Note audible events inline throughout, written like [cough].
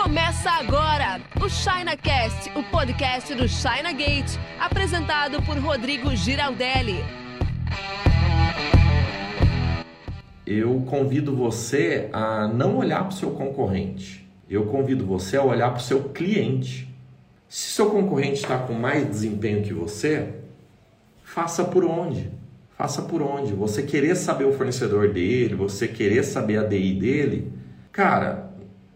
Começa agora o ChinaCast, o podcast do China Gate, apresentado por Rodrigo Giraldelli. Eu convido você a não olhar para o seu concorrente. Eu convido você a olhar para o seu cliente. Se seu concorrente está com mais desempenho que você, faça por onde? Faça por onde? Você querer saber o fornecedor dele, você querer saber a DI dele, cara,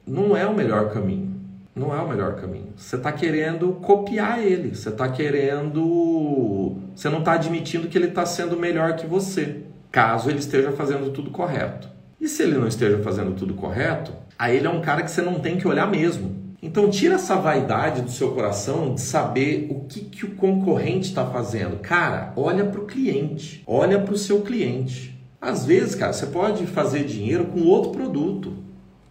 não é o melhor caminho. Não é o melhor caminho. Você está querendo copiar ele. Você está querendo. Você não está admitindo que ele está sendo melhor que você, caso ele esteja fazendo tudo correto. E se ele não esteja fazendo tudo correto, aí ele é um cara que você não tem que olhar mesmo. Então tira essa vaidade do seu coração de saber o que, que o concorrente está fazendo. Cara, olha para o cliente, olha para o seu cliente. Às vezes, cara, você pode fazer dinheiro com outro produto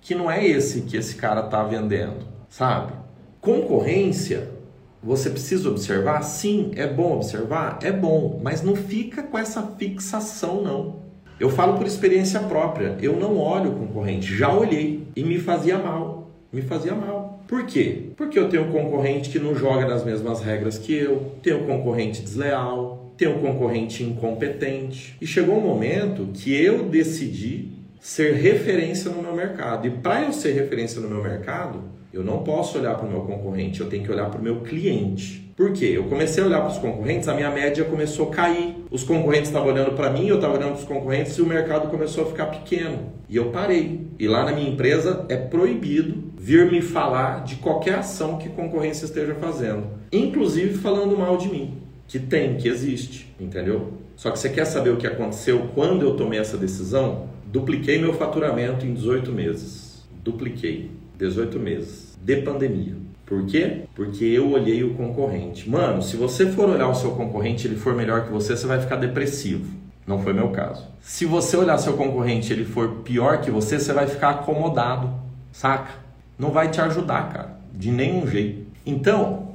que não é esse que esse cara está vendendo, sabe? Concorrência, você precisa observar? Sim, é bom observar? É bom, mas não fica com essa fixação, não. Eu falo por experiência própria, eu não olho o concorrente, já olhei e me fazia mal, me fazia mal. Por quê? Porque eu tenho um concorrente que não joga nas mesmas regras que eu, tenho um concorrente desleal, tenho um concorrente incompetente. E chegou um momento que eu decidi ser referência no meu mercado. E para eu ser referência no meu mercado, eu não posso olhar para o meu concorrente, eu tenho que olhar para o meu cliente. Por quê? Eu comecei a olhar para os concorrentes, a minha média começou a cair. Os concorrentes estavam olhando para mim, eu estava olhando para os concorrentes e o mercado começou a ficar pequeno. E eu parei. E lá na minha empresa é proibido vir me falar de qualquer ação que concorrência esteja fazendo, inclusive falando mal de mim, que tem, que existe, entendeu? Só que você quer saber o que aconteceu quando eu tomei essa decisão? Dupliquei meu faturamento em 18 meses. Dupliquei. 18 meses. De pandemia. Por quê? Porque eu olhei o concorrente. Mano, se você for olhar o seu concorrente, ele for melhor que você, você vai ficar depressivo. Não foi meu caso. Se você olhar seu concorrente, ele for pior que você, você vai ficar acomodado. Saca? Não vai te ajudar, cara. De nenhum jeito. Então,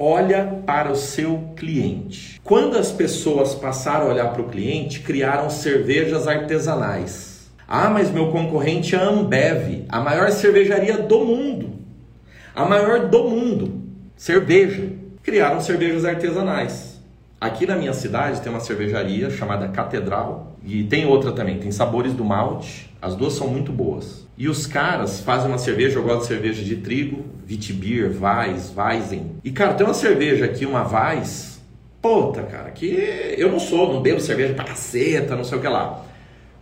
olha para o seu cliente. Quando as pessoas passaram a olhar para o cliente, criaram cervejas artesanais. Ah, mas meu concorrente é a Ambev, a maior cervejaria do mundo. A maior do mundo. Cerveja. Criaram cervejas artesanais. Aqui na minha cidade tem uma cervejaria chamada Catedral e tem outra também, tem Sabores do Malte. As duas são muito boas. E os caras fazem uma cerveja, eu gosto de cerveja de trigo, Vitibir, Weiss, Weizen. E cara, tem uma cerveja aqui, uma Weiss, puta, cara, que eu não sou, não bebo cerveja pra caceta, não sei o que lá.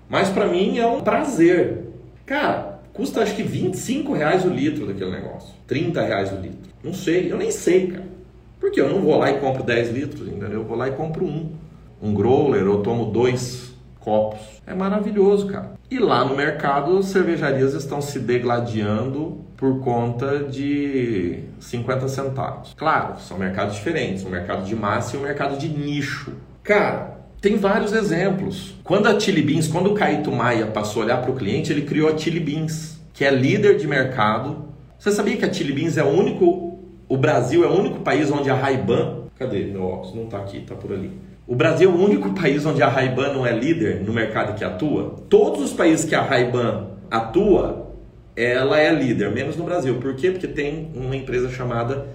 Mas para mim é um prazer. Cara, custa acho que 25 reais o litro daquele negócio. 30 reais o litro. Não sei, eu nem sei, cara. Porque eu não vou lá e compro 10 litros, entendeu? Eu vou lá e compro um. Um growler, eu tomo dois copos. É maravilhoso, cara. E lá no mercado, cervejarias estão se degladiando por conta de 50 centavos. Claro, são mercados diferentes, um mercado de massa e um mercado de nicho. Cara, tem vários exemplos. Quando a Chili Beans, quando o Caíto Maia passou a olhar para o cliente, ele criou a Chili Beans, que é líder de mercado. Você sabia que a Chili Beans é o único, o Brasil é o único país onde a Ray-Ban, cadê meu óculos? Não está aqui, está por ali o Brasil é o único país onde a Ray-Ban não é líder no mercado que atua. Todos os países que a Ray-Ban atua, ela é líder, menos no Brasil. Por quê? Porque tem uma empresa chamada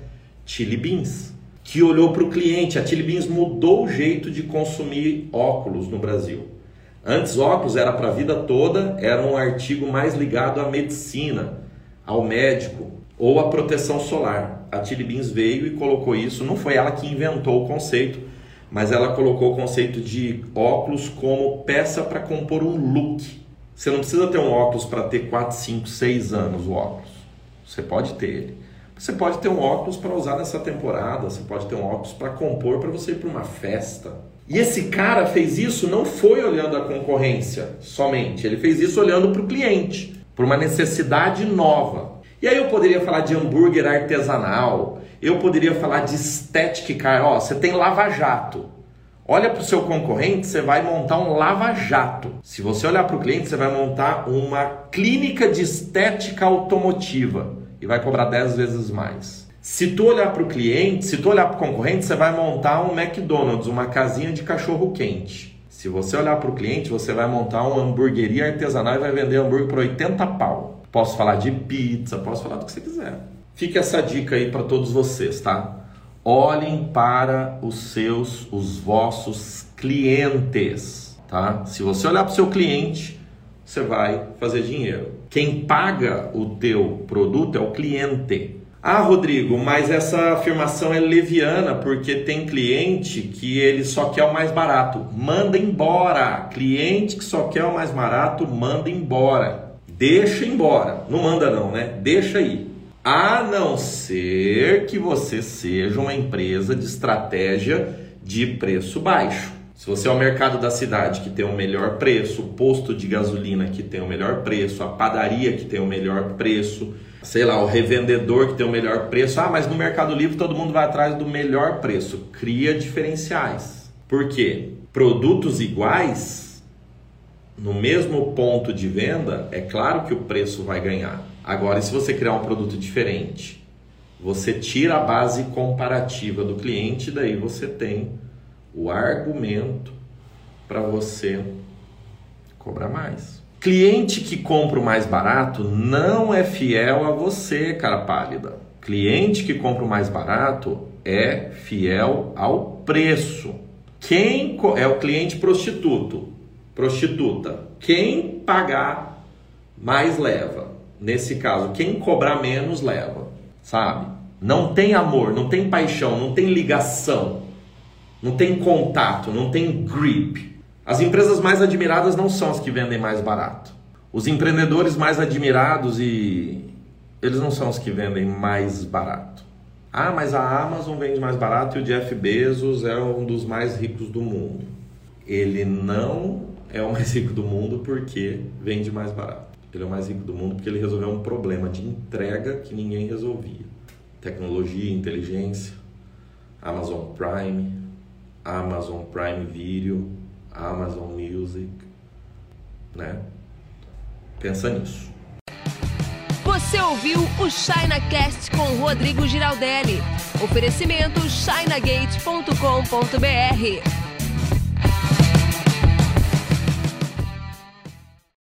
Chili Beans, que olhou para o cliente. A Chili Beans mudou o jeito de consumir óculos no Brasil. Antes, óculos era para a vida toda, era um artigo mais ligado à medicina, ao médico ou à proteção solar. A Chili Beans veio e colocou isso. Não foi ela que inventou o conceito, mas ela colocou o conceito de óculos como peça para compor um look. Você não precisa ter um óculos para ter 4, 5, 6 anos o óculos. Você pode ter ele. Você pode ter um óculos para usar nessa temporada, você pode ter um óculos para compor para você ir para uma festa. E esse cara fez isso não foi olhando a concorrência somente, ele fez isso olhando para o cliente, para uma necessidade nova. E aí eu poderia falar de hambúrguer artesanal, eu poderia falar de estética. Ó, você tem lava-jato. Olha para o seu concorrente, você vai montar um lava-jato. Se você olhar para o cliente, você vai montar uma clínica de estética automotiva e vai cobrar 10 vezes mais. Se tu olhar para o cliente, se tu olhar para o concorrente, você vai montar um McDonald's, uma casinha de cachorro quente. Se você olhar para o cliente, você vai montar uma hamburgueria artesanal e vai vender hambúrguer por 80 pau. Posso falar de pizza, posso falar do que você quiser. Fica essa dica aí para todos vocês, tá? Olhem para os seus, os vossos clientes, tá? Se você olhar para o seu cliente, você vai fazer dinheiro. Quem paga o teu produto é o cliente. Ah, Rodrigo, mas essa afirmação é leviana porque tem cliente que ele só quer o mais barato. Manda embora. Cliente que só quer o mais barato, manda embora. Deixa embora. Não manda não, né? Deixa aí. A não ser que você seja uma empresa de estratégia de preço baixo. Se você é o mercado da cidade que tem o melhor preço, o posto de gasolina que tem o melhor preço, a padaria que tem o melhor preço, sei lá, o revendedor que tem o melhor preço. Ah, mas no Mercado Livre todo mundo vai atrás do melhor preço. Cria diferenciais. Por quê? Produtos iguais, no mesmo ponto de venda, é claro que o preço vai ganhar. Agora, se você criar um produto diferente, você tira a base comparativa do cliente, daí você tem o argumento para você cobrar mais. Cliente que compra o mais barato não é fiel a você, cara pálida. Cliente que compra o mais barato é fiel ao preço. Quem é o cliente prostituto? Prostituta. Quem pagar mais leva. Nesse caso, quem cobrar menos leva, sabe? Não tem amor, não tem paixão, não tem ligação, não tem contato, não tem grip. As empresas mais admiradas não são as que vendem mais barato. Os empreendedores mais admirados e eles não são os que vendem mais barato. Ah, mas a Amazon vende mais barato e o Jeff Bezos é um dos mais ricos do mundo. Ele não é o mais [laughs] rico do mundo porque vende mais barato. Ele é o mais rico do mundo porque ele resolveu um problema de entrega que ninguém resolvia. Tecnologia, inteligência, Amazon Prime, Amazon Prime Video, Amazon Music, né? Pensa nisso. Você ouviu o ChinaCast com Rodrigo Giraldelli. Oferecimento chinagate.com.br